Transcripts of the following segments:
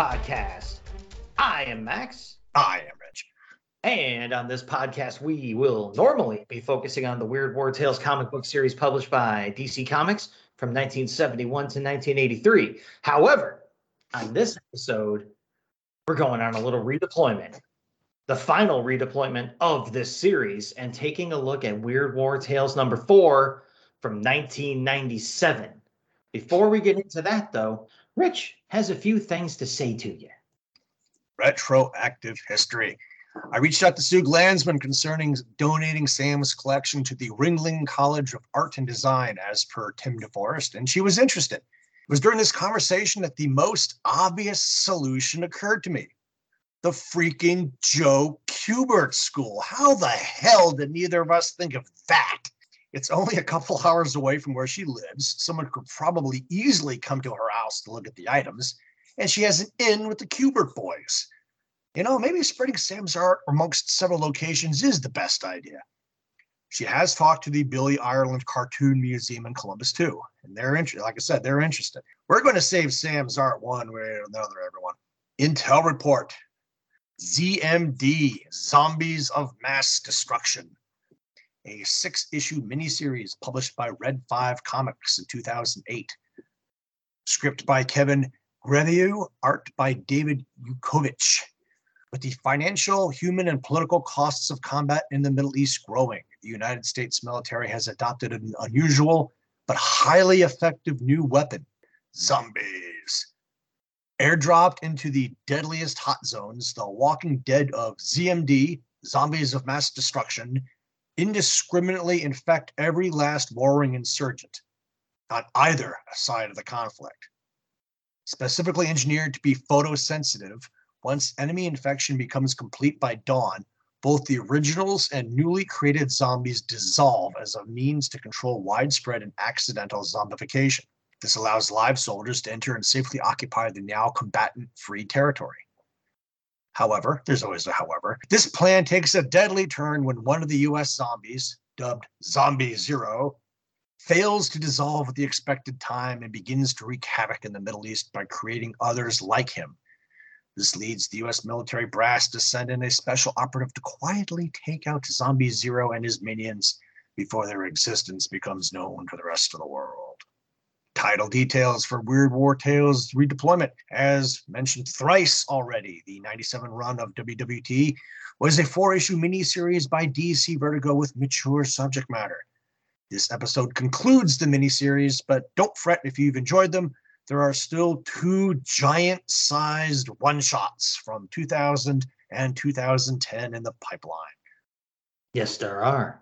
podcast. I am Max. I am Rich. And on this podcast, we will normally be focusing on the Weird War Tales comic book series published by DC Comics from 1971 to 1983. However, on this episode, we're going on a little redeployment, the final redeployment of this series, and taking a look at Weird War Tales number four from 1997. Before we get into that, though, Rich has a few things to say to you. Retroactive history. I reached out to Sue Glansman concerning donating Sam's collection to the Ringling College of Art and Design as per Tim DeForest, and she was interested. It was during this conversation that the most obvious solution occurred to me. The freaking Joe Kubert School. How the hell did neither of us think of that? It's only a couple hours away from where she lives. Someone could probably easily come to her house to look at the items. And she has an in with the Kubert boys. You know, maybe spreading Sam's art amongst several locations is the best idea. She has talked to the Billy Ireland Cartoon Museum in Columbus too, and they're interested. Like I said, they're interested. We're going to save Sam's art one way or another. Everyone. Intel report: ZMD Zombies of Mass Destruction a six issue miniseries published by Red 5 Comics in 2008. Script by Kevin Grevioux, art by David Yukovich. With the financial, human, and political costs of combat in the Middle East growing, the United States military has adopted an unusual but highly effective new weapon zombies. Airdropped into the deadliest hot zones, the walking dead of ZMD, Zombies of Mass Destruction, indiscriminately infect every last warring insurgent on either side of the conflict. Specifically engineered to be photosensitive, once enemy infection becomes complete by dawn, both the originals and newly created zombies dissolve as a means to control widespread and accidental zombification. This allows live soldiers to enter and safely occupy the now combatant free territory. However, there's always a however. This plan takes a deadly turn when one of the US zombies, dubbed Zombie Zero, fails to dissolve at the expected time and begins to wreak havoc in the Middle East by creating others like him. This leads the US military brass to send in a special operative to quietly take out Zombie Zero and his minions before their existence becomes known to the rest of the world title details for Weird War Tales redeployment. As mentioned thrice already, the 97 run of WWT was a four issue miniseries by DC Vertigo with mature subject matter. This episode concludes the miniseries, but don't fret if you've enjoyed them. There are still two giant sized one shots from 2000 and 2010 in the pipeline. Yes, there are.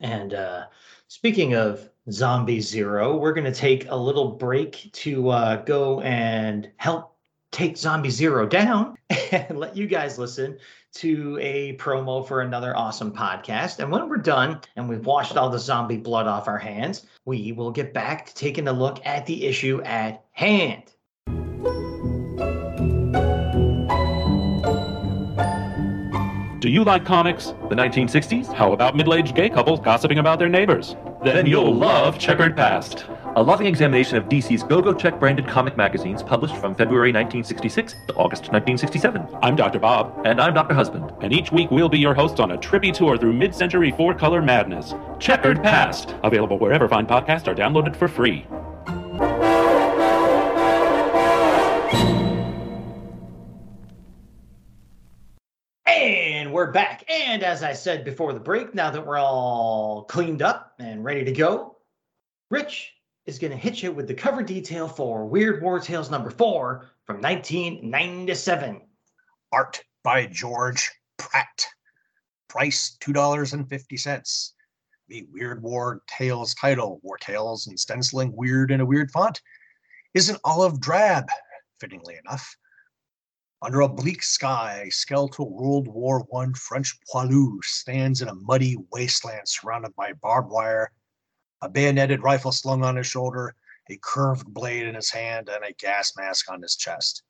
And uh, speaking of Zombie Zero. We're going to take a little break to uh, go and help take Zombie Zero down and let you guys listen to a promo for another awesome podcast. And when we're done and we've washed all the zombie blood off our hands, we will get back to taking a look at the issue at hand. Do you like comics? The 1960s? How about middle aged gay couples gossiping about their neighbors? Then you'll love Checkered Past. A loving examination of DC's Go Go Check branded comic magazines published from February 1966 to August 1967. I'm Dr. Bob. And I'm Dr. Husband. And each week we'll be your hosts on a trippy tour through mid century four color madness. Checkered Past. Available wherever fine podcasts are downloaded for free. We're back. And as I said before the break, now that we're all cleaned up and ready to go, Rich is going to hit you with the cover detail for Weird War Tales number four from 1997. Art by George Pratt. Price $2.50. The Weird War Tales title, War Tales and stenciling weird in a weird font, is an olive drab, fittingly enough. Under a bleak sky, a skeletal World War I French poilu stands in a muddy wasteland surrounded by barbed wire, a bayoneted rifle slung on his shoulder, a curved blade in his hand, and a gas mask on his chest.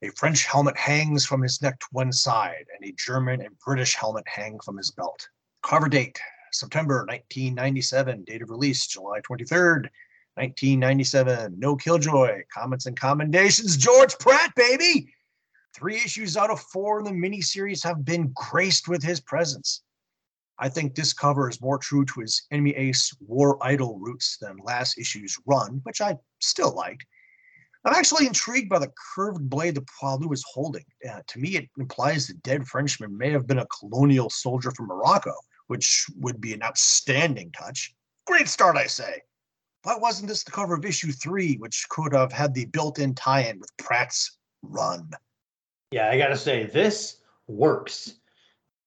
A French helmet hangs from his neck to one side, and a German and British helmet hang from his belt. Cover date September 1997. Date of release July 23rd, 1997. No Killjoy. Comments and commendations. George Pratt, baby! Three issues out of four in the miniseries have been graced with his presence. I think this cover is more true to his enemy ace war idol roots than last issue's run, which I still liked. I'm actually intrigued by the curved blade that Poilu is holding. Uh, to me, it implies the dead Frenchman may have been a colonial soldier from Morocco, which would be an outstanding touch. Great start, I say. Why wasn't this the cover of issue three, which could have had the built in tie in with Pratt's run? Yeah, I gotta say, this works.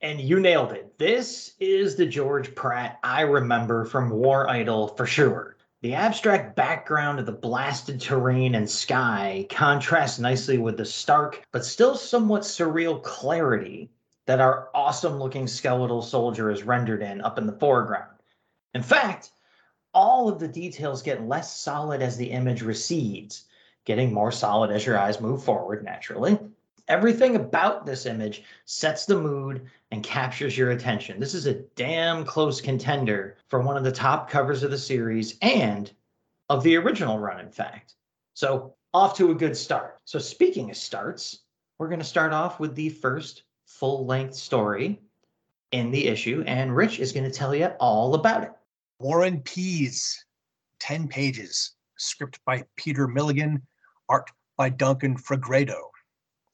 And you nailed it. This is the George Pratt I remember from War Idol for sure. The abstract background of the blasted terrain and sky contrasts nicely with the stark, but still somewhat surreal clarity that our awesome looking skeletal soldier is rendered in up in the foreground. In fact, all of the details get less solid as the image recedes, getting more solid as your eyes move forward naturally. Everything about this image sets the mood and captures your attention. This is a damn close contender for one of the top covers of the series and of the original run, in fact. So, off to a good start. So, speaking of starts, we're going to start off with the first full length story in the issue, and Rich is going to tell you all about it. Warren and Peas, 10 pages, script by Peter Milligan, art by Duncan Fegredo.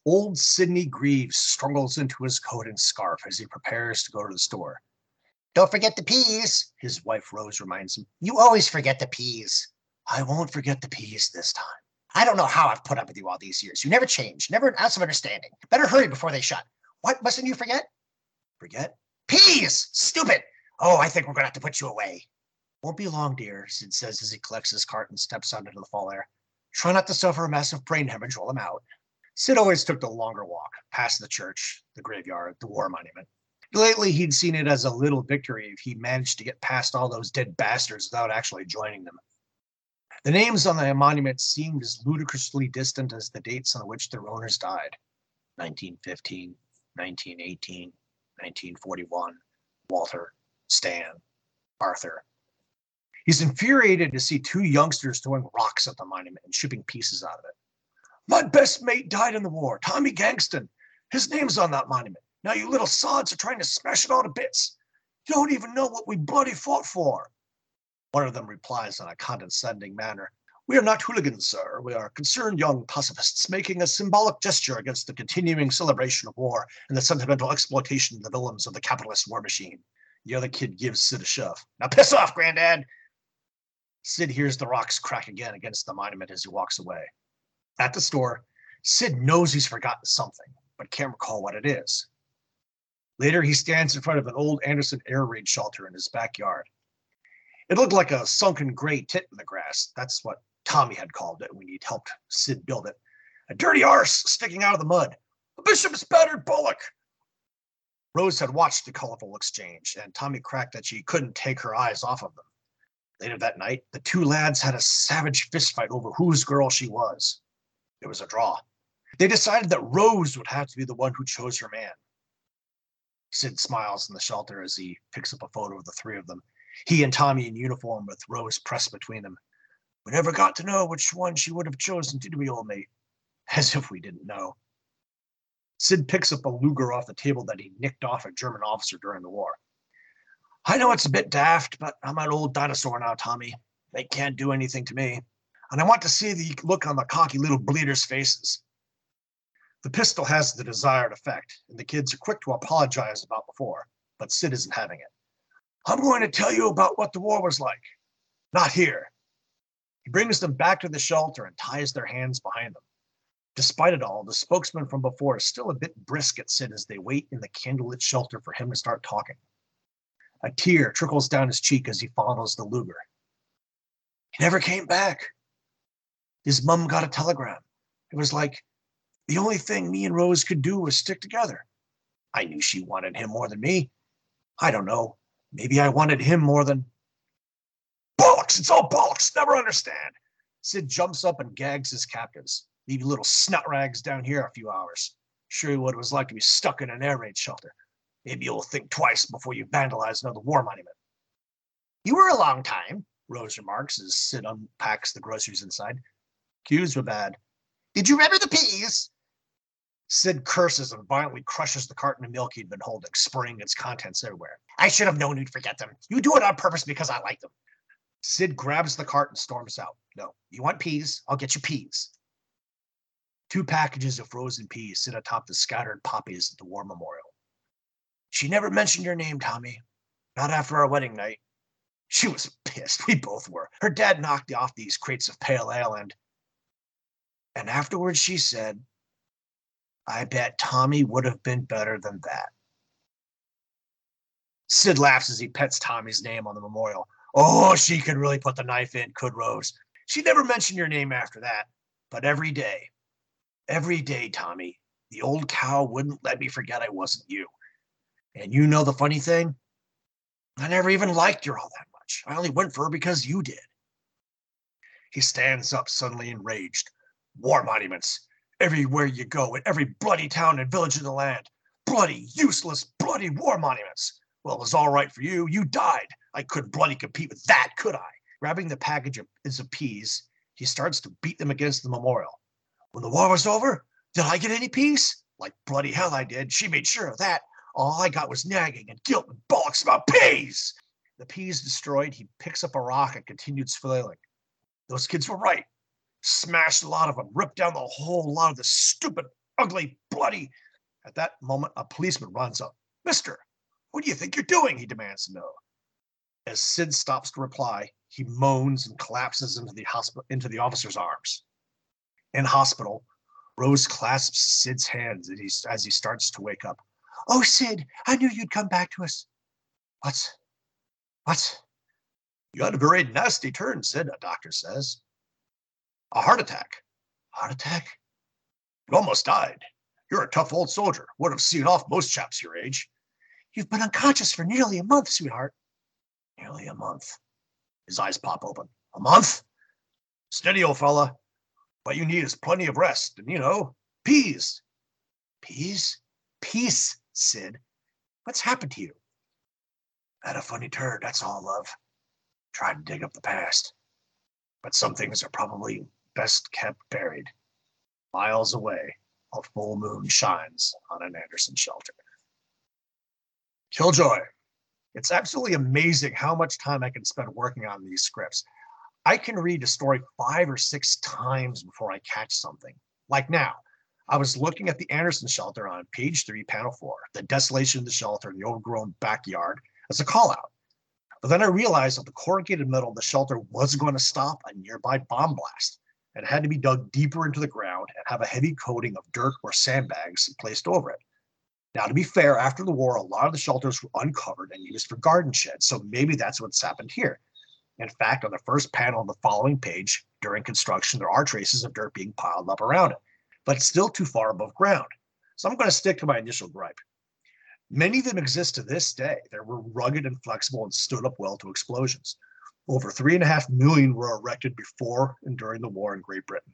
Old Sidney Greaves struggles into his coat and scarf as he prepares to go to the store. Don't forget the peas, His wife Rose reminds him. you always forget the peas. I won't forget the peas this time. I don't know how I've put up with you all these years. You never change, never an ounce of understanding. Better hurry before they shut. What mustn't you forget? Forget? Peas! Stupid! Oh, I think we're gonna have to put you away. Won't be long, dear, Sid says as he collects his cart and steps out into the fall air. Try not to suffer a massive brain hemorrhage while I'm out. Sid always took the longer walk, past the church, the graveyard, the war monument. Lately, he'd seen it as a little victory if he managed to get past all those dead bastards without actually joining them. The names on the monument seemed as ludicrously distant as the dates on which their owners died 1915, 1918, 1941, Walter, Stan, Arthur. He's infuriated to see two youngsters throwing rocks at the monument and chipping pieces out of it. My best mate died in the war, Tommy Gangston. His name's on that monument. Now you little sods are trying to smash it all to bits. You don't even know what we bloody fought for. One of them replies in a condescending manner. We are not hooligans, sir. We are concerned young pacifists making a symbolic gesture against the continuing celebration of war and the sentimental exploitation of the villains of the capitalist war machine. The other kid gives Sid a shove. Now piss off, Grandad! Sid hears the rocks crack again against the monument as he walks away. At the store, Sid knows he's forgotten something, but can't recall what it is. Later, he stands in front of an old Anderson air raid shelter in his backyard. It looked like a sunken gray tit in the grass. That's what Tommy had called it when he'd helped Sid build it. A dirty arse sticking out of the mud. A bishop's battered bullock. Rose had watched the colorful exchange, and Tommy cracked that she couldn't take her eyes off of them. Later that night, the two lads had a savage fistfight over whose girl she was. It was a draw. They decided that Rose would have to be the one who chose her man. Sid smiles in the shelter as he picks up a photo of the three of them. He and Tommy in uniform with Rose pressed between them. We never got to know which one she would have chosen did we, old mate. As if we didn't know. Sid picks up a Luger off the table that he nicked off a German officer during the war. I know it's a bit daft, but I'm an old dinosaur now, Tommy. They can't do anything to me. And I want to see the look on the cocky little bleeders' faces. The pistol has the desired effect, and the kids are quick to apologize about before, but Sid isn't having it. I'm going to tell you about what the war was like. Not here. He brings them back to the shelter and ties their hands behind them. Despite it all, the spokesman from before is still a bit brisk at Sid as they wait in the candlelit shelter for him to start talking. A tear trickles down his cheek as he follows the Luger. He never came back. His mum got a telegram. It was like the only thing me and Rose could do was stick together. I knew she wanted him more than me. I don't know. Maybe I wanted him more than. Bollocks! It's all bollocks! Never understand. Sid jumps up and gags his captives. Leave you little snot rags down here a few hours. Show you what it was like to be stuck in an air raid shelter. Maybe you'll think twice before you vandalize another war monument. You were a long time. Rose remarks as Sid unpacks the groceries inside. Queues were bad. Did you remember the peas? Sid curses and violently crushes the carton of milk he'd been holding, spraying its contents everywhere. I should have known you'd forget them. You do it on purpose because I like them. Sid grabs the cart and storms out. No, you want peas? I'll get you peas. Two packages of frozen peas sit atop the scattered poppies at the war memorial. She never mentioned your name, Tommy. Not after our wedding night. She was pissed. We both were. Her dad knocked off these crates of pale ale and. And afterwards she said, I bet Tommy would have been better than that. Sid laughs as he pets Tommy's name on the memorial. Oh, she could really put the knife in, could Rose. She never mentioned your name after that, but every day, every day, Tommy, the old cow wouldn't let me forget I wasn't you. And you know the funny thing? I never even liked her all that much. I only went for her because you did. He stands up suddenly enraged. War monuments. Everywhere you go, in every bloody town and village in the land. Bloody, useless, bloody war monuments. Well, it was all right for you. You died. I couldn't bloody compete with that, could I? Grabbing the package of, of peas, he starts to beat them against the memorial. When the war was over, did I get any peace? Like bloody hell I did. She made sure of that. All I got was nagging and guilt and bollocks about peas. The peas destroyed, he picks up a rock and continues flailing. Those kids were right. Smashed a lot of them, ripped down the whole lot of the stupid, ugly, bloody. At that moment, a policeman runs up. Mister, what do you think you're doing? He demands to know. As Sid stops to reply, he moans and collapses into the hospital into the officer's arms. In hospital, Rose clasps Sid's hands as he, as he starts to wake up. Oh, Sid, I knew you'd come back to us. What? What? You had a very nasty turn, Sid, a doctor says. A heart attack. Heart attack? You almost died. You're a tough old soldier. Would have seen off most chaps your age. You've been unconscious for nearly a month, sweetheart. Nearly a month. His eyes pop open. A month? Steady, old fella. What you need is plenty of rest and, you know, peas. Peas? Peace, Sid. What's happened to you? Had a funny turn, that's all, love. Tried to dig up the past. But some things are probably best kept buried. Miles away, a full moon shines on an Anderson shelter. Killjoy. It's absolutely amazing how much time I can spend working on these scripts. I can read a story five or six times before I catch something. Like now, I was looking at the Anderson shelter on page three, panel four, the desolation of the shelter in the overgrown backyard as a call out. But then I realized that the corrugated metal of the shelter wasn't going to stop a nearby bomb blast. It had to be dug deeper into the ground and have a heavy coating of dirt or sandbags placed over it. Now, to be fair, after the war, a lot of the shelters were uncovered and used for garden sheds, so maybe that's what's happened here. In fact, on the first panel of the following page, during construction, there are traces of dirt being piled up around it, but still too far above ground. So I'm going to stick to my initial gripe. Many of them exist to this day. They were rugged and flexible and stood up well to explosions. Over three and a half million were erected before and during the war in Great Britain.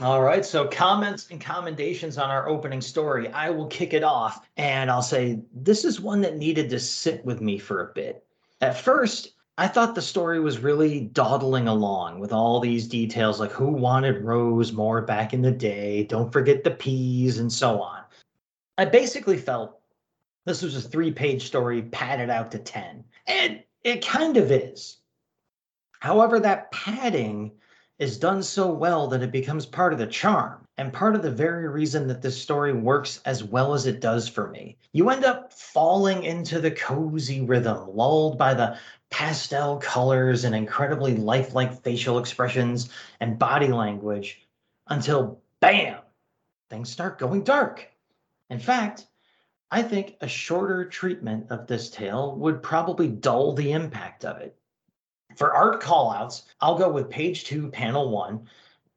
All right. So comments and commendations on our opening story. I will kick it off and I'll say this is one that needed to sit with me for a bit. At first, I thought the story was really dawdling along with all these details like who wanted Rose more back in the day, don't forget the peas, and so on. I basically felt this was a three page story padded out to 10. And it kind of is. However, that padding is done so well that it becomes part of the charm and part of the very reason that this story works as well as it does for me. You end up falling into the cozy rhythm, lulled by the pastel colors and incredibly lifelike facial expressions and body language until bam, things start going dark. In fact, I think a shorter treatment of this tale would probably dull the impact of it. For art callouts, I'll go with page two, panel one,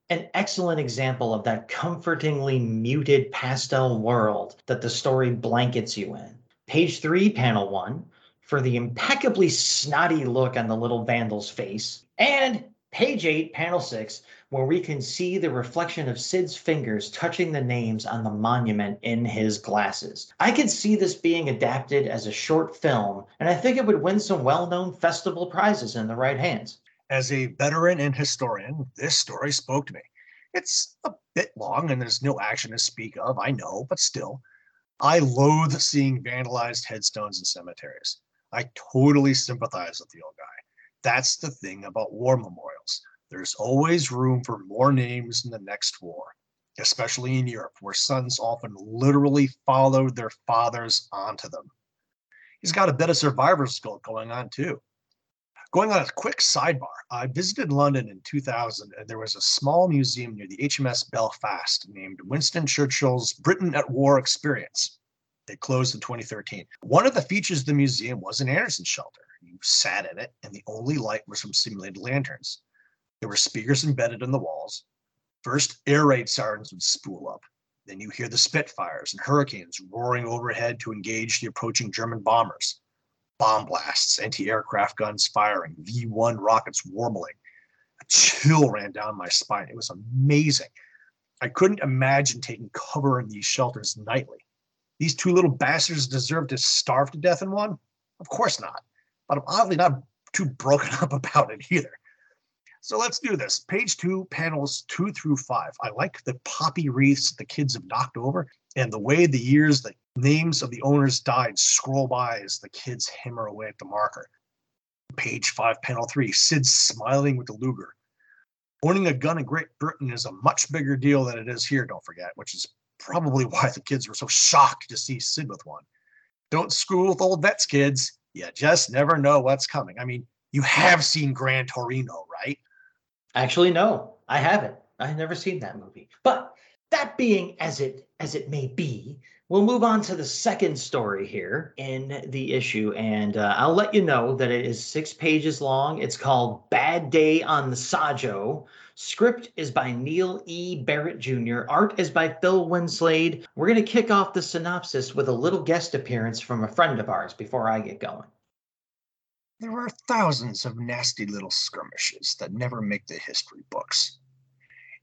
an excellent example of that comfortingly muted pastel world that the story blankets you in. Page three, panel one, for the impeccably snotty look on the little vandal's face. And page eight, panel six, where we can see the reflection of Sid's fingers touching the names on the monument in his glasses. I could see this being adapted as a short film, and I think it would win some well known festival prizes in the right hands. As a veteran and historian, this story spoke to me. It's a bit long and there's no action to speak of, I know, but still. I loathe seeing vandalized headstones in cemeteries. I totally sympathize with the old guy. That's the thing about war memorials. There's always room for more names in the next war, especially in Europe, where sons often literally followed their fathers onto them. He's got a bit of survivor's guilt going on too. Going on a quick sidebar, I visited London in 2000 and there was a small museum near the HMS Belfast named Winston Churchill's Britain at War Experience. It closed in 2013. One of the features of the museum was an Anderson shelter. You sat in it, and the only light was from simulated lanterns. There were speakers embedded in the walls. First, air raid sirens would spool up. Then you hear the Spitfires and Hurricanes roaring overhead to engage the approaching German bombers bomb blasts, anti aircraft guns firing, V 1 rockets warbling. A chill ran down my spine. It was amazing. I couldn't imagine taking cover in these shelters nightly. These two little bastards deserve to starve to death in one? Of course not. But I'm oddly not too broken up about it either. So let's do this. Page two, panels two through five. I like the poppy wreaths the kids have knocked over and the way the years the names of the owners died scroll by as the kids hammer away at the marker. Page five, panel three, Sid's smiling with the Luger. Owning a gun in Great Britain is a much bigger deal than it is here, don't forget, which is probably why the kids were so shocked to see Sid with one. Don't screw with old vets, kids. You just never know what's coming. I mean, you have seen Gran Torino, right? Actually, no, I haven't. I've never seen that movie. But that being as it as it may be, we'll move on to the second story here in the issue, and uh, I'll let you know that it is six pages long. It's called "Bad Day on the Sajo." Script is by Neil E. Barrett Jr. Art is by Phil Winslade. We're going to kick off the synopsis with a little guest appearance from a friend of ours before I get going. There are thousands of nasty little skirmishes that never make the history books.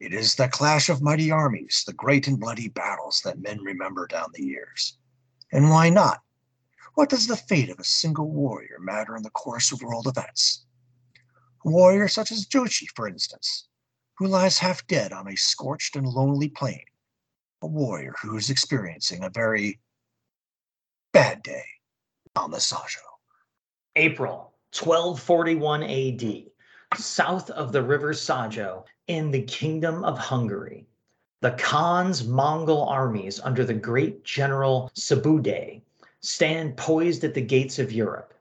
It is the clash of mighty armies, the great and bloody battles that men remember down the years. And why not? What does the fate of a single warrior matter in the course of world events? A warrior such as Jochi, for instance, who lies half dead on a scorched and lonely plain. A warrior who is experiencing a very bad day on the Sajo. April 1241 AD, south of the river Sajo in the Kingdom of Hungary. The Khan's Mongol armies under the great general Subadai stand poised at the gates of Europe.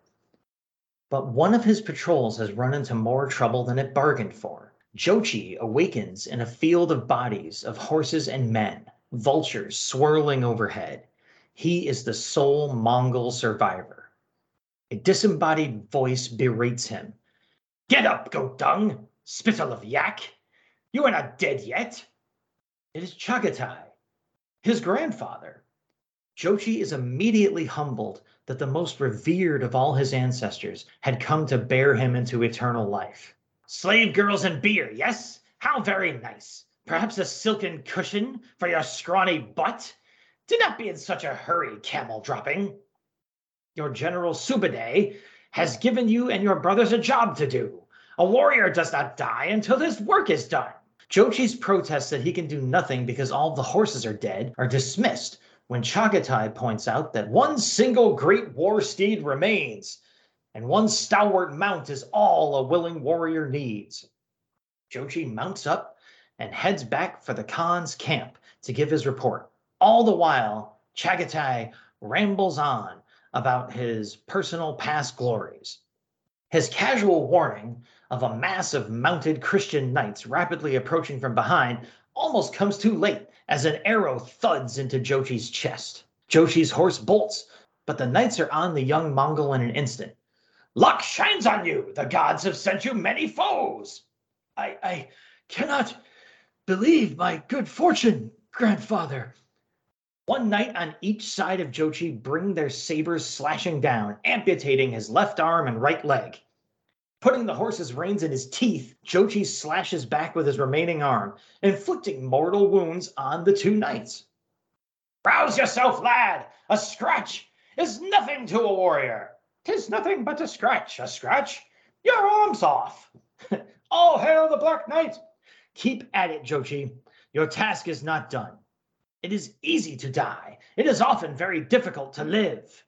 But one of his patrols has run into more trouble than it bargained for. Jochi awakens in a field of bodies of horses and men, vultures swirling overhead. He is the sole Mongol survivor. A disembodied voice berates him. Get up, goat dung, spittle of yak. You are not dead yet. It is Chagatai, his grandfather. Jochi is immediately humbled that the most revered of all his ancestors had come to bear him into eternal life. Slave girls and beer, yes? How very nice. Perhaps a silken cushion for your scrawny butt? Do not be in such a hurry, camel dropping your general Subadai, has given you and your brothers a job to do. A warrior does not die until his work is done. Jochi's protests that he can do nothing because all the horses are dead are dismissed when Chagatai points out that one single great war steed remains, and one stalwart mount is all a willing warrior needs. Jochi mounts up and heads back for the Khan's camp to give his report. All the while, Chagatai rambles on about his personal past glories. His casual warning of a mass of mounted Christian knights rapidly approaching from behind almost comes too late as an arrow thuds into Jochi's chest. Jochi's horse bolts, but the knights are on the young Mongol in an instant. Luck shines on you! The gods have sent you many foes! I, I cannot believe my good fortune, grandfather, one knight on each side of Jochi bring their sabers slashing down, amputating his left arm and right leg. Putting the horse's reins in his teeth, Jochi slashes back with his remaining arm, inflicting mortal wounds on the two knights. Rouse yourself, lad! A scratch is nothing to a warrior. Tis nothing but a scratch, a scratch. Your arm's off. All hail the Black Knight! Keep at it, Jochi. Your task is not done. It is easy to die. It is often very difficult to live.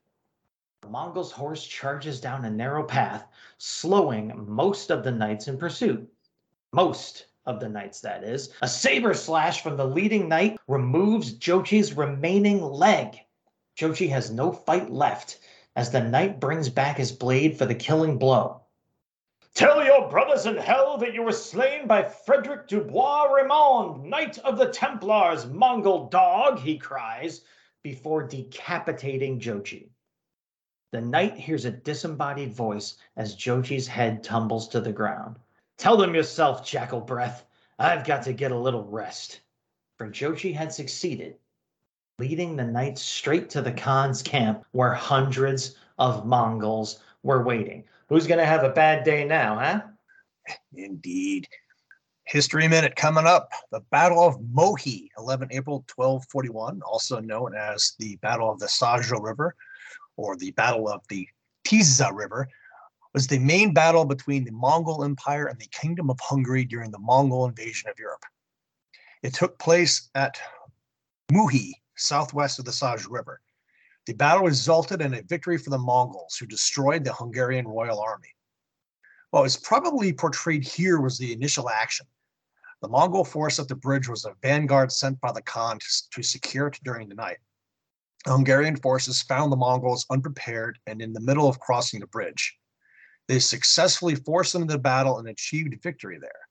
The Mongol's horse charges down a narrow path, slowing most of the knights in pursuit. Most of the knights, that is. A saber slash from the leading knight removes Jochi's remaining leg. Jochi has no fight left as the knight brings back his blade for the killing blow. Tell your brothers in hell that you were slain by Frederick Dubois Raymond, Knight of the Templars, Mongol dog, he cries, before decapitating Jochi. The knight hears a disembodied voice as Jochi's head tumbles to the ground. Tell them yourself, Jackal Breath. I've got to get a little rest. For Jochi had succeeded, leading the knights straight to the Khan's camp where hundreds of Mongols were waiting. Who's going to have a bad day now, huh? Indeed. History Minute coming up. The Battle of Mohi, 11 April 1241, also known as the Battle of the Sajo River or the Battle of the Tisza River, was the main battle between the Mongol Empire and the Kingdom of Hungary during the Mongol invasion of Europe. It took place at Muhi, southwest of the Sajo River. The battle resulted in a victory for the Mongols, who destroyed the Hungarian royal army. What was probably portrayed here was the initial action. The Mongol force at the bridge was a vanguard sent by the Khan to, secure it during the night. The Hungarian forces found the Mongols unprepared and in the middle of crossing the bridge. They successfully forced them into battle and achieved victory there.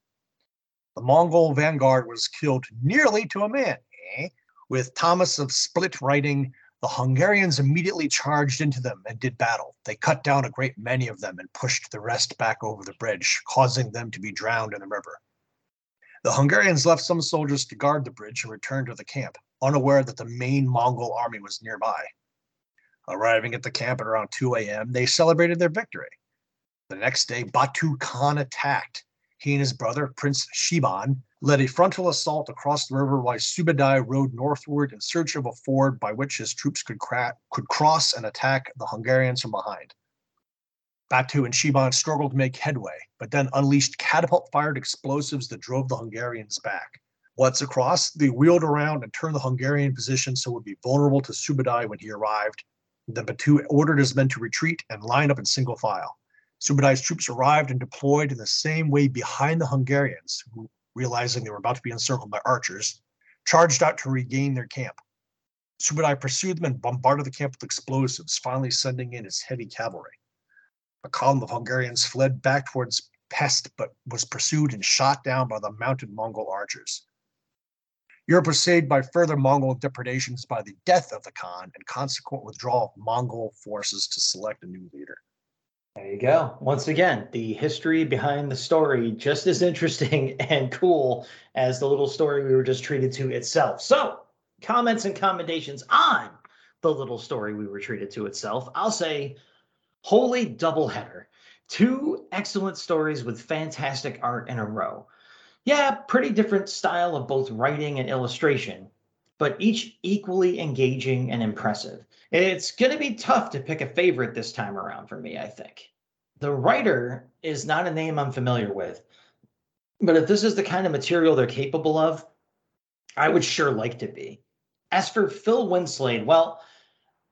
The Mongol vanguard was killed nearly to a man, eh? with Thomas of Split writing, the Hungarians immediately charged into them and did battle. They cut down a great many of them and pushed the rest back over the bridge, causing them to be drowned in the river. The Hungarians left some soldiers to guard the bridge and returned to the camp, unaware that the main Mongol army was nearby. Arriving at the camp at around 2 a.m., they celebrated their victory. The next day, Batu Khan attacked. He and his brother, Prince Shiban, led a frontal assault across the river while Subadai rode northward in search of a ford by which his troops could, cra- could cross and attack the Hungarians from behind. Batu and Shiban struggled to make headway, but then unleashed catapult fired explosives that drove the Hungarians back. Once across, they wheeled around and turned the Hungarian position so it would be vulnerable to Subadai when he arrived. Then Batu ordered his men to retreat and line up in single file. Subadai's troops arrived and deployed in the same way behind the Hungarians, who, realizing they were about to be encircled by archers, charged out to regain their camp. Subadai pursued them and bombarded the camp with explosives, finally sending in his heavy cavalry. A column of Hungarians fled back towards Pest, but was pursued and shot down by the mounted Mongol archers. Europe was saved by further Mongol depredations by the death of the Khan and consequent withdrawal of Mongol forces to select a new leader. There you go. Once again, the history behind the story just as interesting and cool as the little story we were just treated to itself. So, comments and commendations on the little story we were treated to itself. I'll say, holy doubleheader. Two excellent stories with fantastic art in a row. Yeah, pretty different style of both writing and illustration, but each equally engaging and impressive. It's going to be tough to pick a favorite this time around for me, I think. The writer is not a name I'm familiar with, but if this is the kind of material they're capable of, I would sure like to be. As for Phil Winslade, well,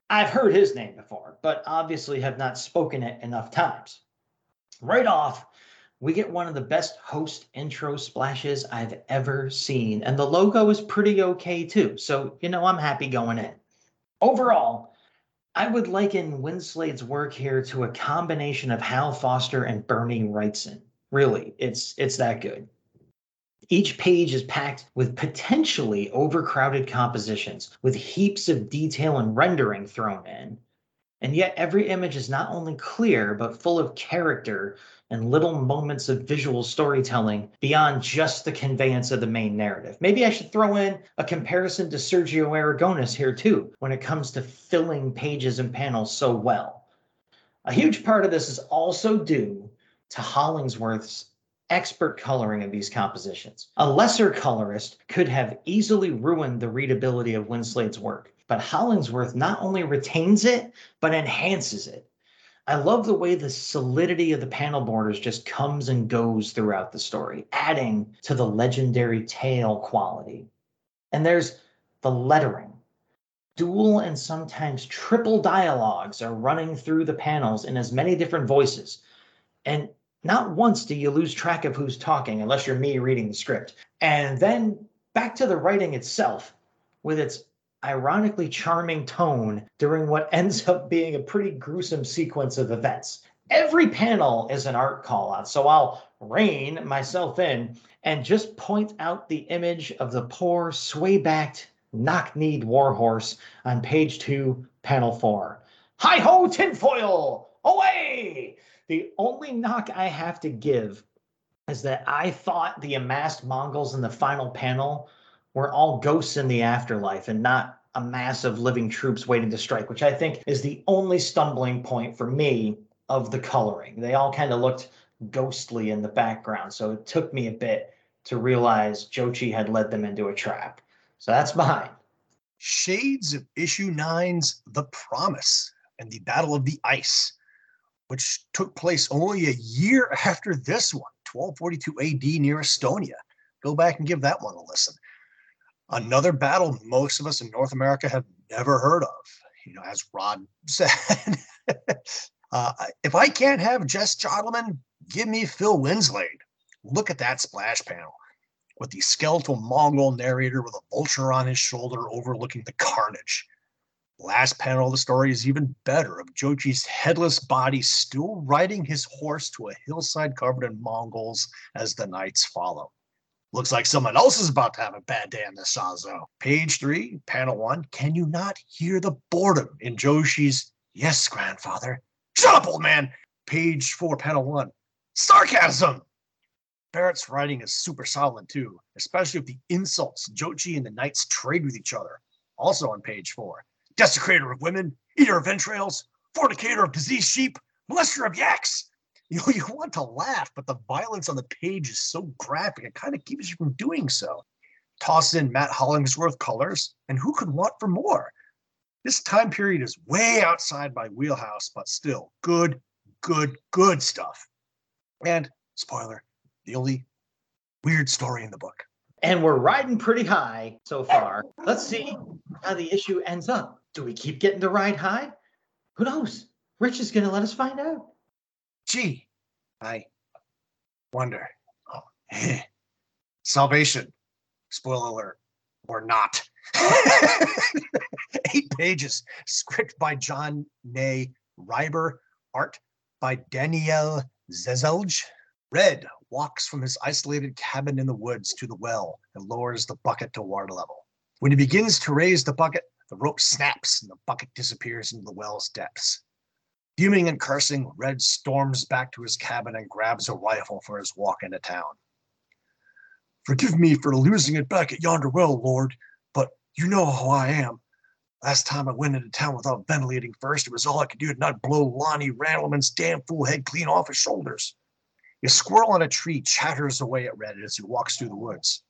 I've heard his name before, but obviously have not spoken it enough times. Right off, we get one of the best host intro splashes I've ever seen, and the logo is pretty okay too. So, you know, I'm happy going in. Overall, I would liken Winslade's work here to a combination of Hal Foster and Bernie Wrightson. Really, it's it's that good. Each page is packed with potentially overcrowded compositions, with heaps of detail and rendering thrown in. And yet, every image is not only clear, but full of character and little moments of visual storytelling beyond just the conveyance of the main narrative. Maybe I should throw in a comparison to Sergio Aragonés here, too, when it comes to filling pages and panels so well. A huge part of this is also due to Hollingsworth's expert coloring of these compositions. A lesser colorist could have easily ruined the readability of Winslade's work, but Hollingsworth not only retains it, but enhances it. I love the way the solidity of the panel borders just comes and goes throughout the story, adding to the legendary tale quality. And there's the lettering. Dual and sometimes triple dialogues are running through the panels in as many different voices. And not once do you lose track of who's talking, unless you're me reading the script. And then back to the writing itself, with its ironically charming tone during what ends up being a pretty gruesome sequence of events. Every panel is an art call out, so I'll rein myself in and just point out the image of the poor, sway backed, knock kneed warhorse on page two, panel four. Hi ho, tinfoil! Away! The only knock I have to give is that I thought the amassed Mongols in the final panel were all ghosts in the afterlife and not a mass of living troops waiting to strike, which I think is the only stumbling point for me of the coloring. They all kind of looked ghostly in the background. So it took me a bit to realize Jochi had led them into a trap. So that's mine. Shades of issue nine's The Promise and the Battle of the Ice, which took place only a year after this one, 1242 AD near Estonia. Go back and give that one a listen another battle most of us in North America have never heard of. You know, as Rod said, uh, if I can't have Jess Jodloman, give me Phil Winslade. Look at that splash panel with the skeletal Mongol narrator with a vulture on his shoulder overlooking the carnage. Last panel of the story is even better of Jochi's headless body still riding his horse to a hillside covered in Mongols as the knights follow. Looks like someone else is about to have a bad day on the Sajo. Page three, panel one. Can you not hear the boredom in Jochi's yes, grandfather? Shut up, old man. Page four, panel one. Sarcasm. Barrett's writing is super solid too, especially with the insults Jochi and the knights trade with each other. Also on page four. Desecrator of women, eater of entrails, fornicator of diseased sheep, molester of yaks, you know, you want to laugh, but the violence on the page is so graphic, it kind of keeps you from doing so. Toss in Matt Hollingsworth colors, and who could want for more? This time period is way outside my wheelhouse, but still good, good, good stuff. And spoiler, the only weird story in the book. And we're riding pretty high so eh. far. Let's see how the issue ends up. Do we keep getting to ride high? Who knows? Rich is going to let us find out. Gee, I wonder. Oh, Salvation, spoiler alert, or not. Eight pages, script by John Ney Reiber, art by Daniel Zezelj. Red walks from his isolated cabin in the woods to the well and lowers the bucket to water level. When he begins to raise the bucket, the rope snaps and the bucket disappears into the well's depths. Fuming and cursing, Red storms back to his cabin and grabs a rifle for his walk into town. Forgive me for losing it back at yonder well, Lord, but you know how I am. Last time I went into town without ventilating first, it was all I could do to not blow Lonnie Randleman's damn fool head clean off his shoulders. A squirrel on a tree chatters away at Red as he walks through the woods.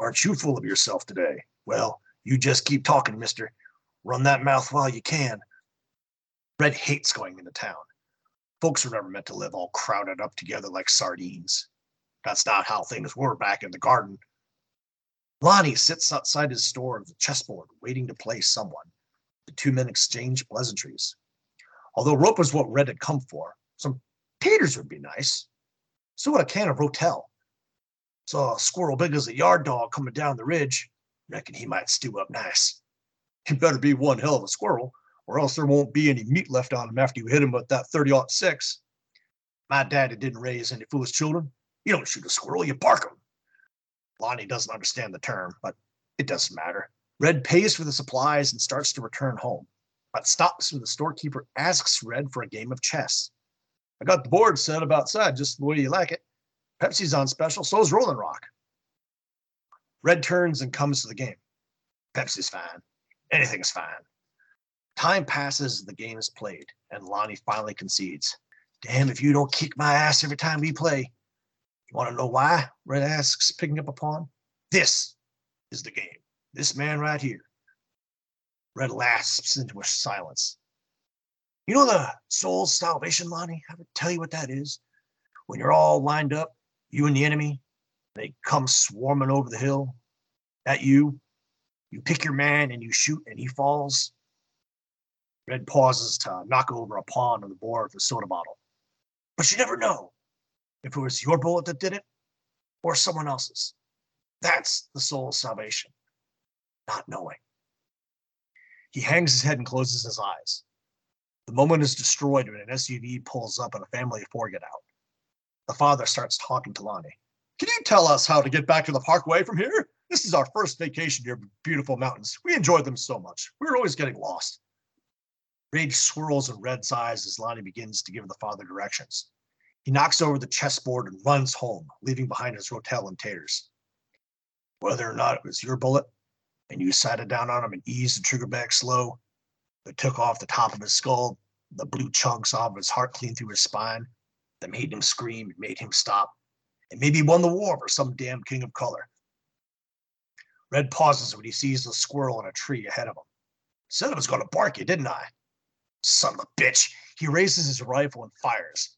Aren't you full of yourself today? Well, you just keep talking, mister. Run that mouth while you can. Red hates going into town. Folks were never meant to live all crowded up together like sardines. That's not how things were back in the garden. Lonnie sits outside his store with the chessboard, waiting to play someone. The two men exchange pleasantries. Although rope was what Red had come for, some taters would be nice. So would a can of Rotel. Saw a squirrel big as a yard dog coming down the ridge. Reckon he might stew up nice. He better be one hell of a squirrel, or else there won't be any meat left on him after you hit him with that 30 six. My daddy didn't raise any foolish children. You don't shoot a squirrel, you bark them. Lonnie doesn't understand the term, but it doesn't matter. Red pays for the supplies and starts to return home, but stops when the storekeeper asks Red for a game of chess. I got the board set up outside just the way you like it. Pepsi's on special, so's Rolling Rock. Red turns and comes to the game. Pepsi's fine. Anything's fine. Time passes, the game is played, and Lonnie finally concedes. Damn if you don't kick my ass every time we play. You want to know why? Red asks, picking up a pawn. This is the game. This man right here. Red lapses into a silence. You know the soul's salvation, Lonnie? I would tell you what that is. When you're all lined up, you and the enemy, they come swarming over the hill at you. You pick your man and you shoot, and he falls. Red pauses to knock over a pawn on the board of the soda bottle. But you never know if it was your bullet that did it or someone else's. That's the soul's salvation, not knowing. He hangs his head and closes his eyes. The moment is destroyed when an SUV pulls up and a family of four get out. The father starts talking to Lonnie. Can you tell us how to get back to the parkway from here? This is our first vacation near beautiful mountains. We enjoyed them so much. We were always getting lost. Rage swirls in Red's eyes as Lonnie begins to give the father directions. He knocks over the chessboard and runs home, leaving behind his rotel and taters. Whether or not it was your bullet, and you sighted down on him and eased the trigger back slow, that took off the top of his skull, the blew chunks off of his heart clean through his spine, that made him scream and made him stop, and maybe won the war for some damn king of color. Red pauses when he sees the squirrel in a tree ahead of him. Said I was going to bark you, didn't I? Son of a bitch. He raises his rifle and fires.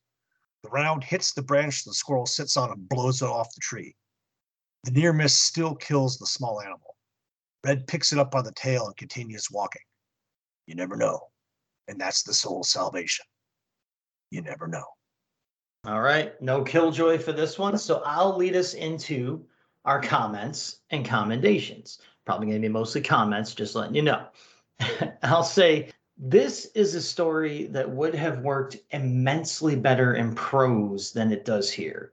The round hits the branch the squirrel sits on and blows it off the tree. The near miss still kills the small animal. Red picks it up by the tail and continues walking. You never know. And that's the soul's salvation. You never know. All right, no killjoy for this one. So I'll lead us into our comments and commendations. Probably going to be mostly comments, just letting you know. I'll say this is a story that would have worked immensely better in prose than it does here.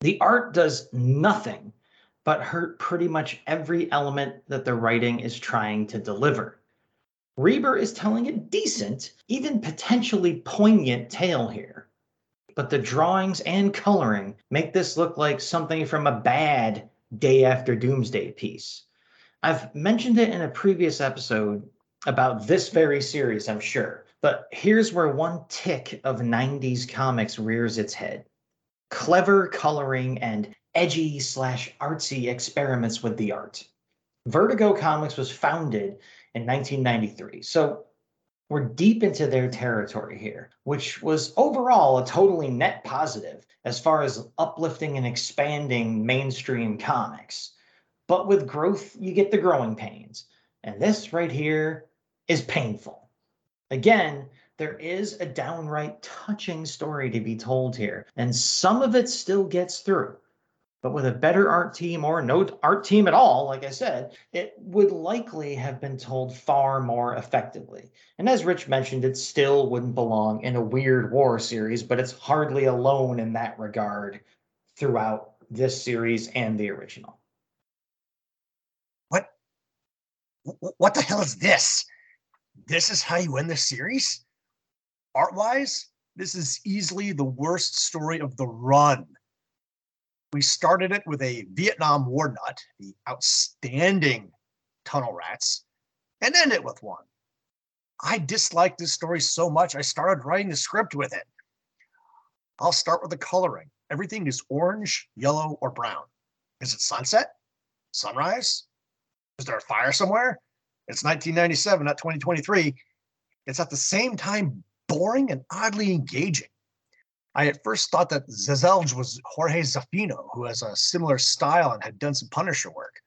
The art does nothing but hurt pretty much every element that the writing is trying to deliver. Reber is telling a decent, even potentially poignant tale here. But the drawings and coloring make this look like something from a bad day after doomsday piece. I've mentioned it in a previous episode about this very series, I'm sure. But here's where one tick of 90s comics rears its head clever coloring and edgy slash artsy experiments with the art. Vertigo Comics was founded in 1993. So we're deep into their territory here, which was overall a totally net positive as far as uplifting and expanding mainstream comics. But with growth, you get the growing pains. And this right here is painful. Again, there is a downright touching story to be told here, and some of it still gets through. But with a better art team or no art team at all, like I said, it would likely have been told far more effectively. And as Rich mentioned, it still wouldn't belong in a Weird War series, but it's hardly alone in that regard throughout this series and the original. What? What the hell is this? This is how you end the series? Art wise, this is easily the worst story of the run we started it with a Vietnam War nut, the outstanding Tunnel Rats, and ended it with one. I disliked this story so much, I started writing the script with it. I'll start with the coloring. Everything is orange, yellow, or brown. Is it sunset? Sunrise? Is there a fire somewhere? It's 1997, not 2023. It's at the same time boring and oddly engaging. I at first thought that Zazelj was Jorge Zaffino, who has a similar style and had done some Punisher work.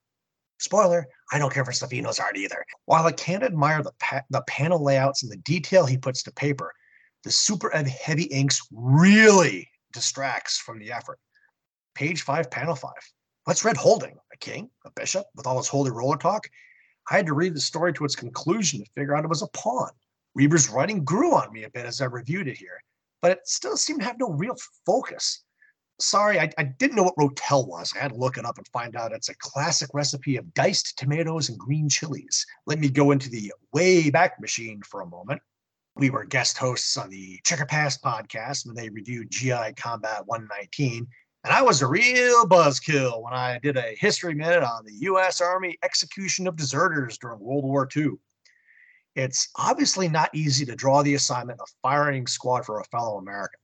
Spoiler, I don't care for Zaffino's art either. While I can't admire the, pa- the panel layouts and the detail he puts to paper, the super heavy inks really distracts from the effort. Page five, panel five. What's Red holding? A king? A bishop? With all his holy roller talk? I had to read the story to its conclusion to figure out it was a pawn. Reber's writing grew on me a bit as I reviewed it here but it still seemed to have no real focus. Sorry, I, I didn't know what Rotel was. I had to look it up and find out it's a classic recipe of diced tomatoes and green chilies. Let me go into the way back machine for a moment. We were guest hosts on the Checker Pass podcast when they reviewed GI Combat 119. And I was a real buzzkill when I did a history minute on the U.S. Army execution of deserters during World War II. It's obviously not easy to draw the assignment of firing squad for a fellow American.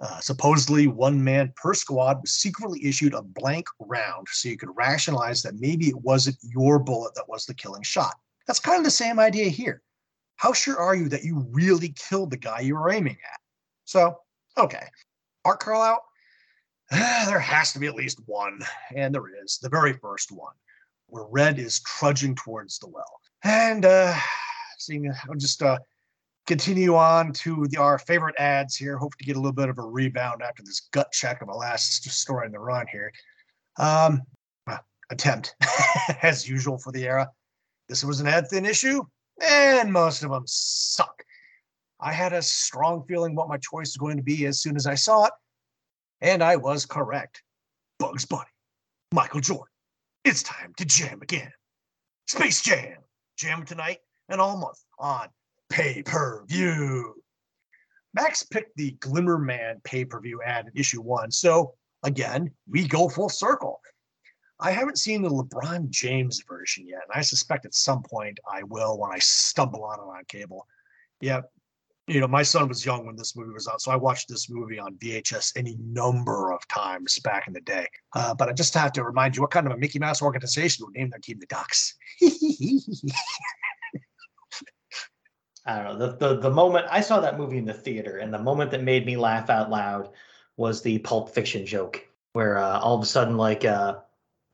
Uh, supposedly, one man per squad was secretly issued a blank round so you could rationalize that maybe it wasn't your bullet that was the killing shot. That's kind of the same idea here. how sure are you that you really killed the guy you were aiming at? So, okay. Art Carlisle, there has to be at least one, and there is, the very first one, where Red is trudging towards the well. And uh seeing I'll just uh continue on to the, our favorite ads here. Hope to get a little bit of a rebound after this gut check of a last story in the run here. Um, uh, attempt as usual for the era. This was an ad thin issue, and most of them suck. I had a strong feeling what my choice was going to be as soon as I saw it, and I was correct. Bugs Bunny, Michael Jordan. It's time to jam again. Space Jam. Jam tonight and all month on pay per view. Max picked the Glimmer Man pay per view ad in issue one. So again, we go full circle. I haven't seen the LeBron James version yet, and I suspect at some point I will when I stumble on it on cable. Yeah, you know, my son was young when this movie was out, so I watched this movie on VHS any number of times back in the day. Uh, but I just have to remind you what kind of a Mickey Mouse organization would name their team the Ducks. I don't know. The, the the moment I saw that movie in the theater, and the moment that made me laugh out loud was the Pulp Fiction joke, where uh, all of a sudden, like uh,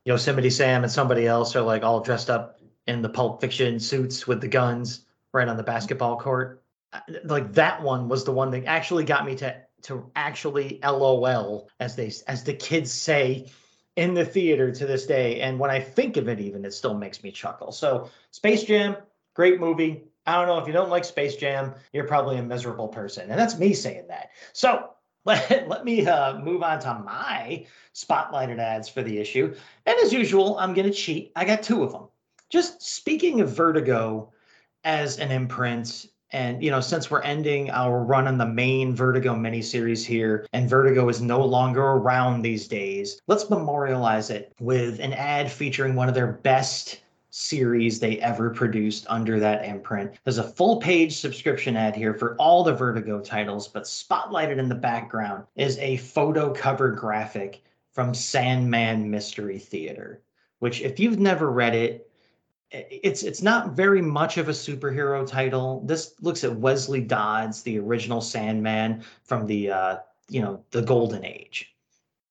Yosemite Sam and somebody else are like all dressed up in the Pulp Fiction suits with the guns right on the basketball court. Like that one was the one that actually got me to to actually LOL as they as the kids say in the theater to this day. And when I think of it, even it still makes me chuckle. So Space Jam, great movie. I don't know if you don't like Space Jam, you're probably a miserable person. And that's me saying that. So let, let me uh, move on to my spotlighted ads for the issue. And as usual, I'm going to cheat. I got two of them. Just speaking of Vertigo as an imprint, and you know, since we're ending our run on the main Vertigo miniseries here, and Vertigo is no longer around these days, let's memorialize it with an ad featuring one of their best series they ever produced under that imprint. There's a full page subscription ad here for all the Vertigo titles, but spotlighted in the background is a photo cover graphic from Sandman Mystery Theater, which if you've never read it, it's it's not very much of a superhero title. This looks at Wesley Dodds, the original Sandman from the uh, you know, the Golden Age.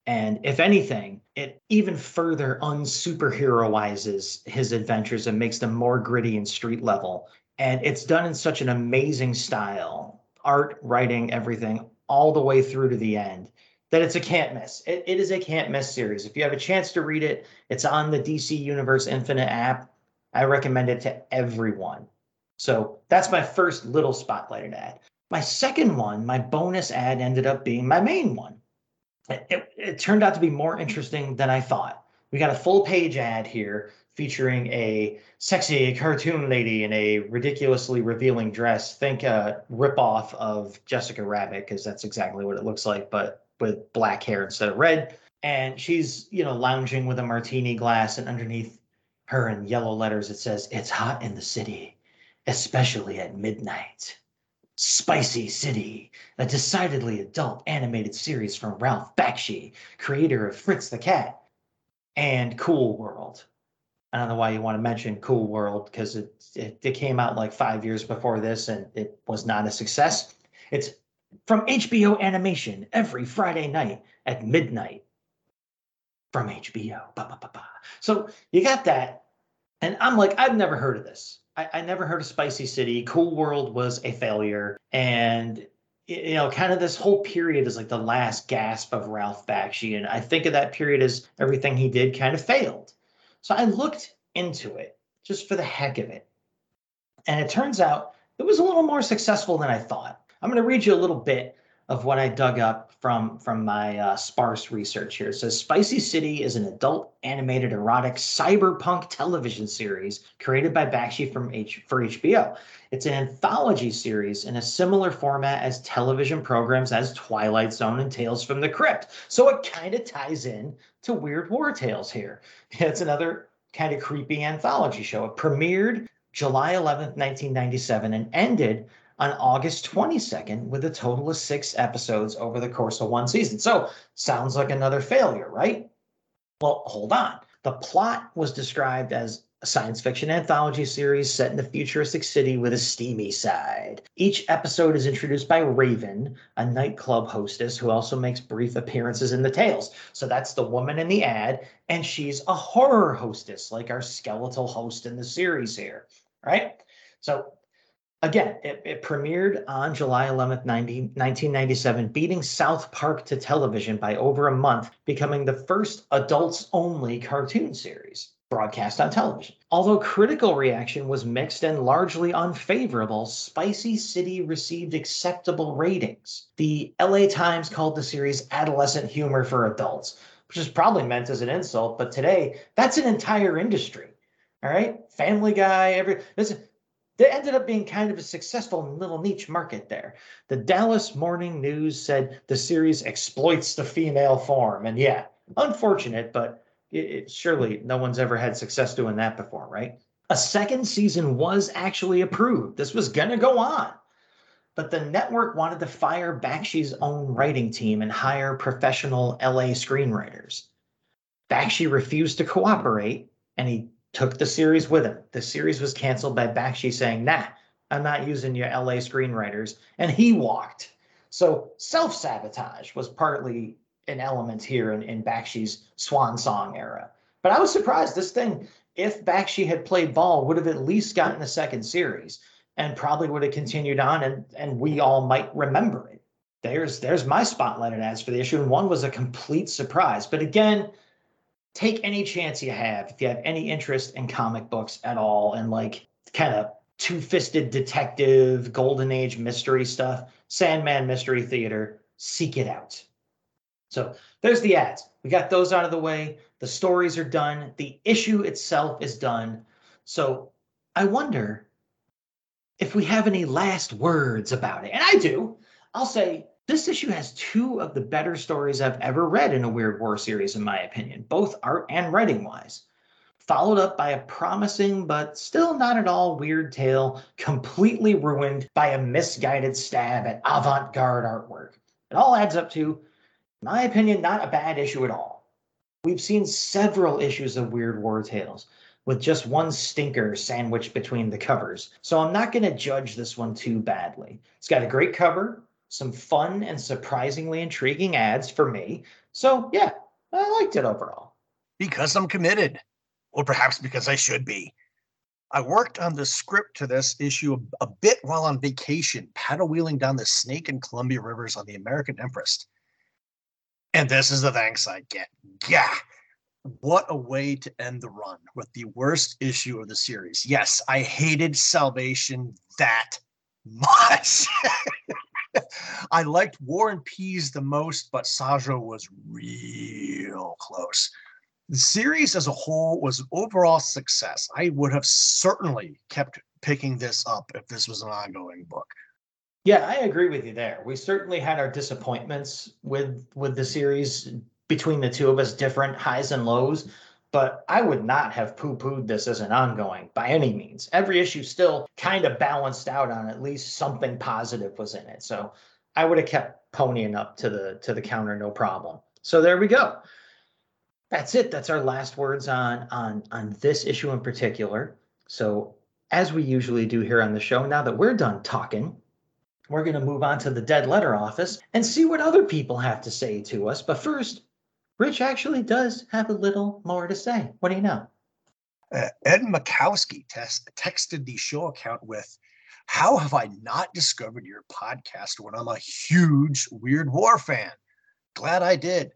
And if anything, it even further unsuperheroizes his adventures and makes them more gritty and street level. And it's done in such an amazing style art, writing, everything, all the way through to the end that it's a can't miss. It, it is a can't miss series. If you have a chance to read it, it's on the DC Universe Infinite app. I recommend it to everyone. So that's my first little spotlighted ad. My second one, my bonus ad, ended up being my main one it, it, it turned out to be more interesting than I thought. We got a full page ad here featuring a sexy cartoon lady in a ridiculously revealing dress. Think a ripoff of Jessica Rabbit, because that's exactly what it looks like, but with black hair instead of red. And she's, you know, lounging with a martini glass, and underneath her in yellow letters it says, It's hot in the city, especially at midnight. Spicy City, a decidedly adult animated series from Ralph Bakshi, creator of Fritz the Cat, and Cool World. I don't know why you want to mention Cool World because it, it it came out like five years before this and it was not a success. It's from HBO Animation every Friday night at midnight from HBO. Ba, ba, ba, ba. So you got that, and I'm like, I've never heard of this. I, I never heard of Spicy City. Cool World was a failure, and you know, kind of this whole period is like the last gasp of Ralph Bakshi, and I think of that period as everything he did kind of failed. So I looked into it just for the heck of it, and it turns out it was a little more successful than I thought. I'm going to read you a little bit of what I dug up from from my uh, sparse research here. It says Spicy City is an adult animated erotic cyberpunk television series created by Bakshi from H- for HBO. It's an anthology series in a similar format as television programs as Twilight Zone and Tales from the Crypt. So it kind of ties in to Weird War Tales here. It's another kind of creepy anthology show. It premiered July 11th, 1997 and ended on August 22nd with a total of six episodes over the course of one season. So sounds like another failure, right? Well, hold on. The plot was described as a science fiction anthology series set in a futuristic city with a steamy side. Each episode is introduced by Raven, a nightclub hostess who also makes brief appearances in the tales. So that's the woman in the ad, and she's a horror hostess, like our skeletal host in the series here, right? So again, it, it premiered on July 11th, 90, 1997, beating South Park to television by over a month, becoming the first adults only cartoon series broadcast on television. Although critical reaction was mixed and largely unfavorable, Spicy City received acceptable ratings. The LA Times called the series adolescent humor for adults, which is probably meant as an insult, but today that's an entire industry. All right, Family Guy, every listen, there ended up being kind of a successful little niche market there. The Dallas Morning News said the series exploits the female form, and yeah, unfortunate, but it, it, surely no one's ever had success doing that before, right? A second season was actually approved. This was gonna go on. But the network wanted to fire Bakshi's own writing team and hire professional LA screenwriters. Bakshi refused to cooperate and he took the series with him. The series was canceled by Bakshi saying, nah, I'm not using your LA screenwriters. And he walked. So self sabotage was partly an element here in, in Bakshi's swan song era. But I was surprised this thing, if Bakshi had played ball, would have at least gotten a second series and probably would have continued on and, and we all might remember it. There's there's my spotlight and ads for the issue. And one was a complete surprise. But again, take any chance you have if you have any interest in comic books at all and like kind of two-fisted detective golden age mystery stuff sandman mystery theater seek it out so there's the ads. We got those out of the way. The stories are done. The issue itself is done. So I wonder if we have any last words about it. And I do. I'll say this issue has two of the better stories I've ever read in a Weird War series, in my opinion, both art and writing wise. Followed up by a promising but still not at all weird tale, completely ruined by a misguided stab at avant garde artwork. It all adds up to my opinion, not a bad issue at all. We've seen several issues of Weird War Tales with just one stinker sandwiched between the covers. So I'm not going to judge this one too badly. It's got a great cover, some fun and surprisingly intriguing ads for me. So yeah, I liked it overall. Because I'm committed, or perhaps because I should be. I worked on the script to this issue a, bit while on vacation, paddle wheeling down the Snake and Columbia rivers on the American Empress. And this is the thanks I get. Yeah. What a way to end the run with the worst issue of the series. Yes, I hated Salvation that much. I liked War and Peace the most, but Sajo was real close. The series as a whole was overall success. I would have certainly kept picking this up if this was an ongoing book. Yeah, I agree with you there. We certainly had our disappointments with with the series between the two of us, different highs and lows. But I would not have poo-pooed this as an ongoing by any means. Every issue still kind of balanced out on at least something positive was in it. So I would have kept ponying up to the to the counter, no problem. So there we go. That's it. That's our last words on on on this issue in particular. So as we usually do here on the show, now that we're done talking, we're going to move on to the dead letter office and see what other people have to say to us. But first, Rich actually does have a little more to say. What do you know? Uh, Ed Makowski texted the show account with, How have I not discovered your podcast when I'm a huge Weird War fan? Glad I did.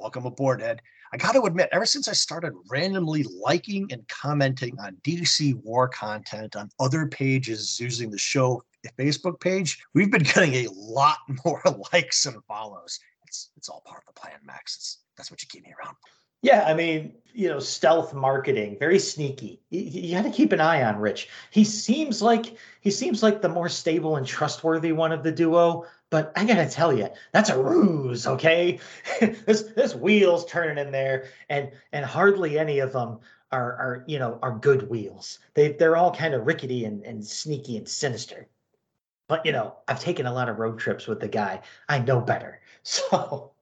Welcome aboard, Ed. I got to admit, ever since I started randomly liking and commenting on DC war content on other pages using the show Facebook page, we've been getting a lot more likes and follows. It's it's all part of the plan, Max. It's, that's what you keep me around. Yeah, I mean, you know, stealth marketing, very sneaky. You, you got to keep an eye on Rich. He seems like he seems like the more stable and trustworthy one of the duo, but I gotta tell you, that's a ruse. Okay, this this wheels turning in there, and and hardly any of them are are you know are good wheels. They they're all kind of rickety and, and sneaky and sinister. But you know, I've taken a lot of road trips with the guy. I know better. So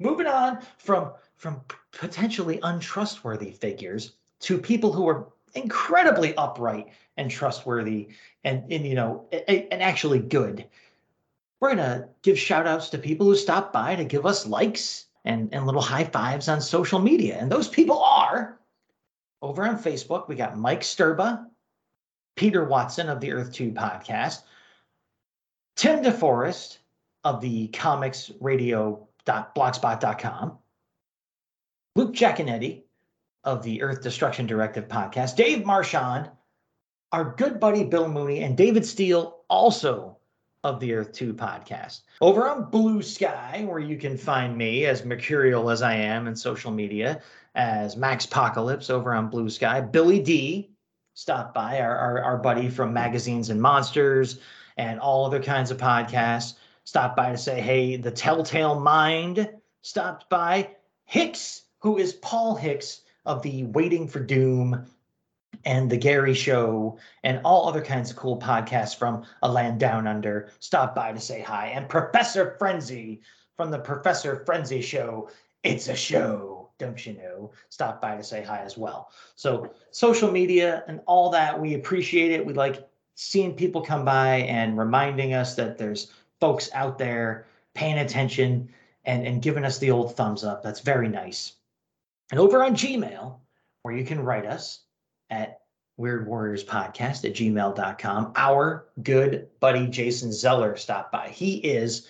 moving on from from potentially untrustworthy figures, to people who are incredibly upright and trustworthy and, and you know, and actually good. We're to give shout outs to people who stop by to give us likes and, and little high fives on social media. And those people are over on Facebook. We got Mike Sturba, Peter Watson of the Earth 2 podcast, Tim DeForest of the comicsradio.blogspot.com, Luke Jaconetti of the Earth Destruction Directive podcast, Dave Marchand, our good buddy Bill Mooney, and David Steele, also of the Earth 2 podcast. Over on Bluesky, where you can find me as mercurial as I am in social media, as Maxpocalypse over on Bluesky, Billy D stopped by, our, our, our buddy from Magazines and Monsters and all other kinds of podcasts, Stop by to say, hey, the Telltale Mind stopped by. Hicks, who is Paul Hicks of the Waiting for Doom and the Gary Show and all other kinds of cool podcasts from A Land Down Under, stopped by to say hi. And Professor Frenzy from the Professor Frenzy Show. It's a show, don't you know? Stop by to say hi as well. So social media and all that, we appreciate it. We like seeing people come by and reminding us that there's folks out there paying attention and, and giving us the old thumbs up. That's very nice. And over on Gmail, where you can write us at Weird Warriors Podcast at gmail.com, our good buddy Jason Zeller stopped by. He is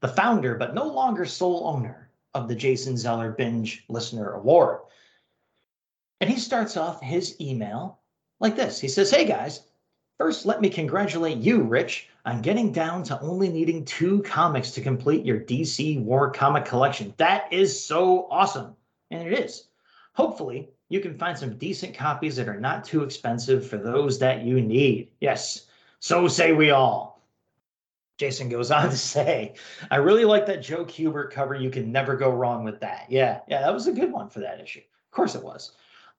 the founder, but no longer sole owner of the Jason Zeller Binge Listener Award. And he starts off his email like this He says, Hey guys, first let me congratulate you, Rich, on getting down to only needing two comics to complete your DC War comic collection. That is so awesome. And it is. Hopefully, you can find some decent copies that are not too expensive for those that you need. Yes, so say we all. Jason goes on to say, I really like that Joe Kubert cover. You can never go wrong with that. Yeah, yeah, that was a good one for that issue. Of course it was.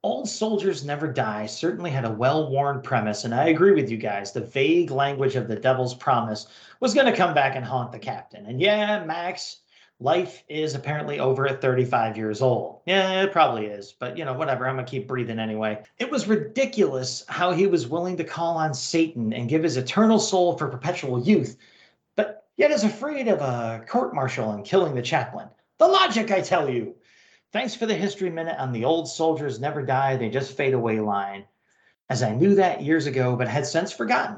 Old Soldiers Never Die certainly had a well worn premise, and I agree with you guys. The vague language of the Devil's Promise was going to come back and haunt the captain. And yeah, Max, life is apparently over at 35 years old. Yeah, it probably is, but you know, whatever. I'm going to keep breathing anyway. It was ridiculous how he was willing to call on Satan and give his eternal soul for perpetual youth, but yet is afraid of a court martial and killing the chaplain. The logic, I tell you. Thanks for the history minute on the old soldiers never die, they just fade away line. As I knew that years ago, but had since forgotten.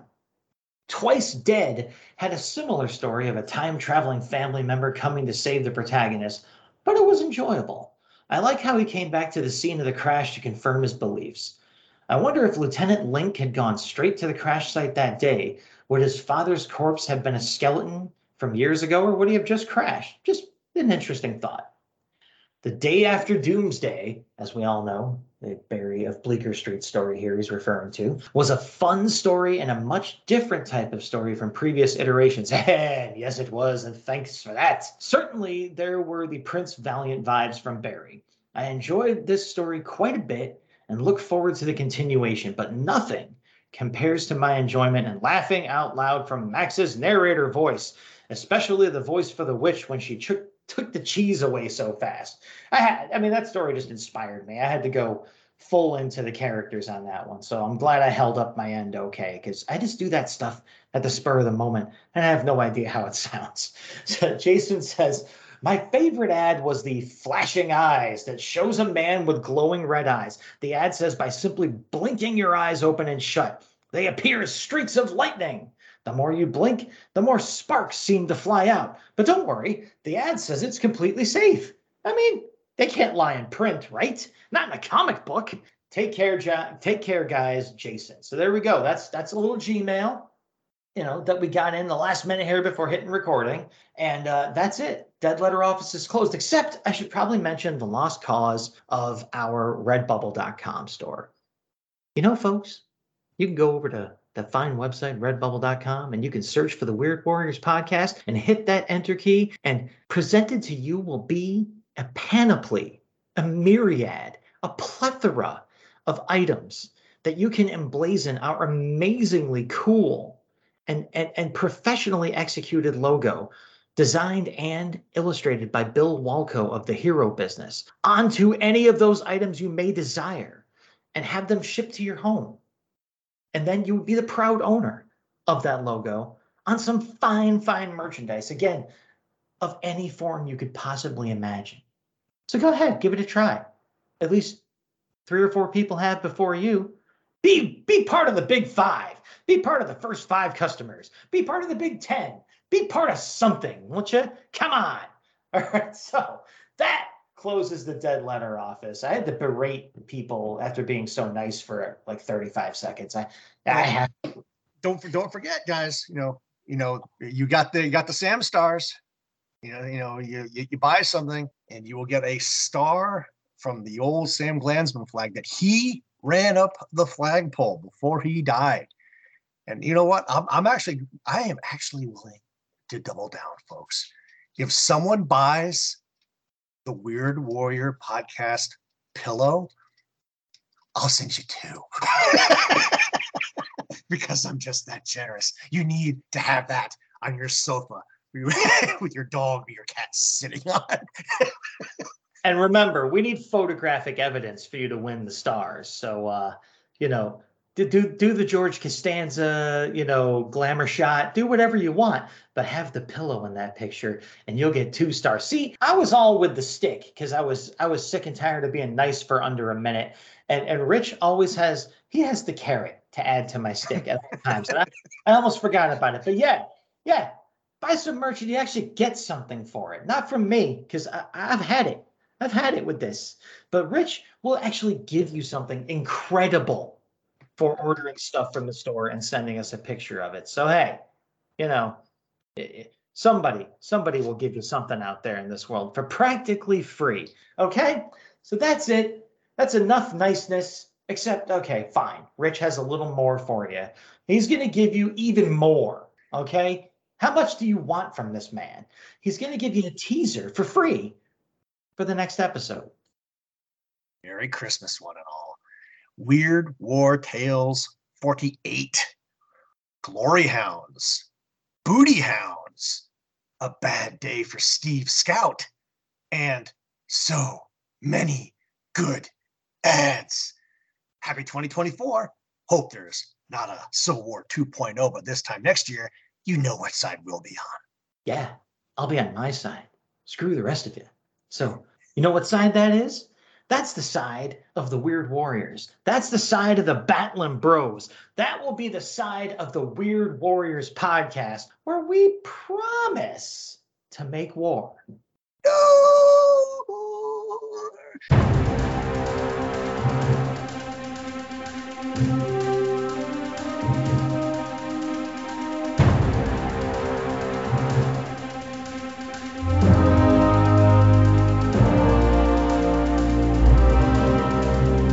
Twice Dead had a similar story of a time traveling family member coming to save the protagonist, but it was enjoyable. I like how he came back to the scene of the crash to confirm his beliefs. I wonder if Lieutenant Link had gone straight to the crash site that day. Would his father's corpse have been a skeleton from years ago, or would he have just crashed? Just an interesting thought. The day after Doomsday, as we all know, the Barry of Bleecker Street story here he's referring to, was a fun story and a much different type of story from previous iterations. And yes, it was, and thanks for that. Certainly, there were the Prince Valiant vibes from Barry. I enjoyed this story quite a bit and look forward to the continuation, but nothing compares to my enjoyment and laughing out loud from Max's narrator voice, especially the voice for the witch when she took took the cheese away so fast. I had, I mean, that story just inspired me. I had to go full into the characters on that one. So I'm glad I held up my end okay because I just do that stuff at the spur of the moment and I have no idea how it sounds. So Jason says, my favorite ad was the flashing eyes that shows a man with glowing red eyes. The ad says by simply blinking your eyes open and shut, they appear as streaks of lightning. The more you blink, the more sparks seem to fly out. But don't worry, the ad says it's completely safe. I mean, they can't lie in print, right? Not in a comic book. Take care. Take care, guys. Jason. So there we go. That's that's a little Gmail, you know, that we got in the last minute here before hitting recording, and uh, that's it. Dead letter office is closed. Except I should probably mention the lost cause of our Redbubble.com store. You know, folks, you can go over to that fine website, redbubble.com, and you can search for the Weird Warriors podcast and hit that enter key. And presented to you will be a panoply, a myriad, a plethora of items that you can emblazon our amazingly cool and, and, and professionally executed logo designed and illustrated by Bill Walko of the Hero Business onto any of those items you may desire. and have them shipped to your home. And then you would be the proud owner of that logo on some fine, fine merchandise. Again, of any form you could possibly imagine. So go ahead, give it a try. At least three or four people have before you. Be be part of the big five. Be part of the first five customers. Be part of the big ten. Be part of something, won't you? Come on. All right. So that closes the dead letter office. I had to berate people after being so nice for like 35 seconds. I I have Don't don't forget, guys. You know, you know, you got the you got the Sam stars. You know, you know, you you, you buy something and you will get a star from the old Sam Glanzman flag that he ran up the flagpole before he died. And you know what? I'm I'm actually I am actually willing to double down, folks. If someone buys the Weird Warrior podcast pillow, I'll send you two. because I'm just that generous. You need to have that on your sofa with your dog or your cat sitting on. And remember, we need photographic evidence for you to win the stars. So, uh, you know, do, do do the George Costanza, you know, glamour shot. Do whatever you want, but have the pillow in that picture, and you'll get two stars. See, I was all with the stick because I was I was sick and tired of being nice for under a minute. And and Rich always has he has the carrot to add to my stick at all times. And I, I almost forgot about it. But yeah, yeah, buy some merch and you actually get something for it. Not from me because I've had it. I've had it with this. But Rich will actually give you something incredible for ordering stuff from the store and sending us a picture of it. So hey, you know, somebody somebody will give you something out there in this world for practically free. Okay? So that's it. That's enough niceness. Except, okay, fine. Rich has a little more for you. He's going to give you even more. Okay? How much do you want from this man? He's going to give you a teaser for free for the next episode. Merry Christmas, one and all. Weird War Tales 48. Glory Hounds. Booty Hounds. A Bad Day for Steve Scout. And so many good ads. Happy 2024. Hope there's not a Civil War 2.0, but this time next year, you know what side we'll be on. Yeah, I'll be on my side. Screw the rest of you. So, you know what side that is? That's the side of the Weird Warriors. That's the side of the Batlin Bros. That will be the side of the Weird Warriors podcast where we promise to make war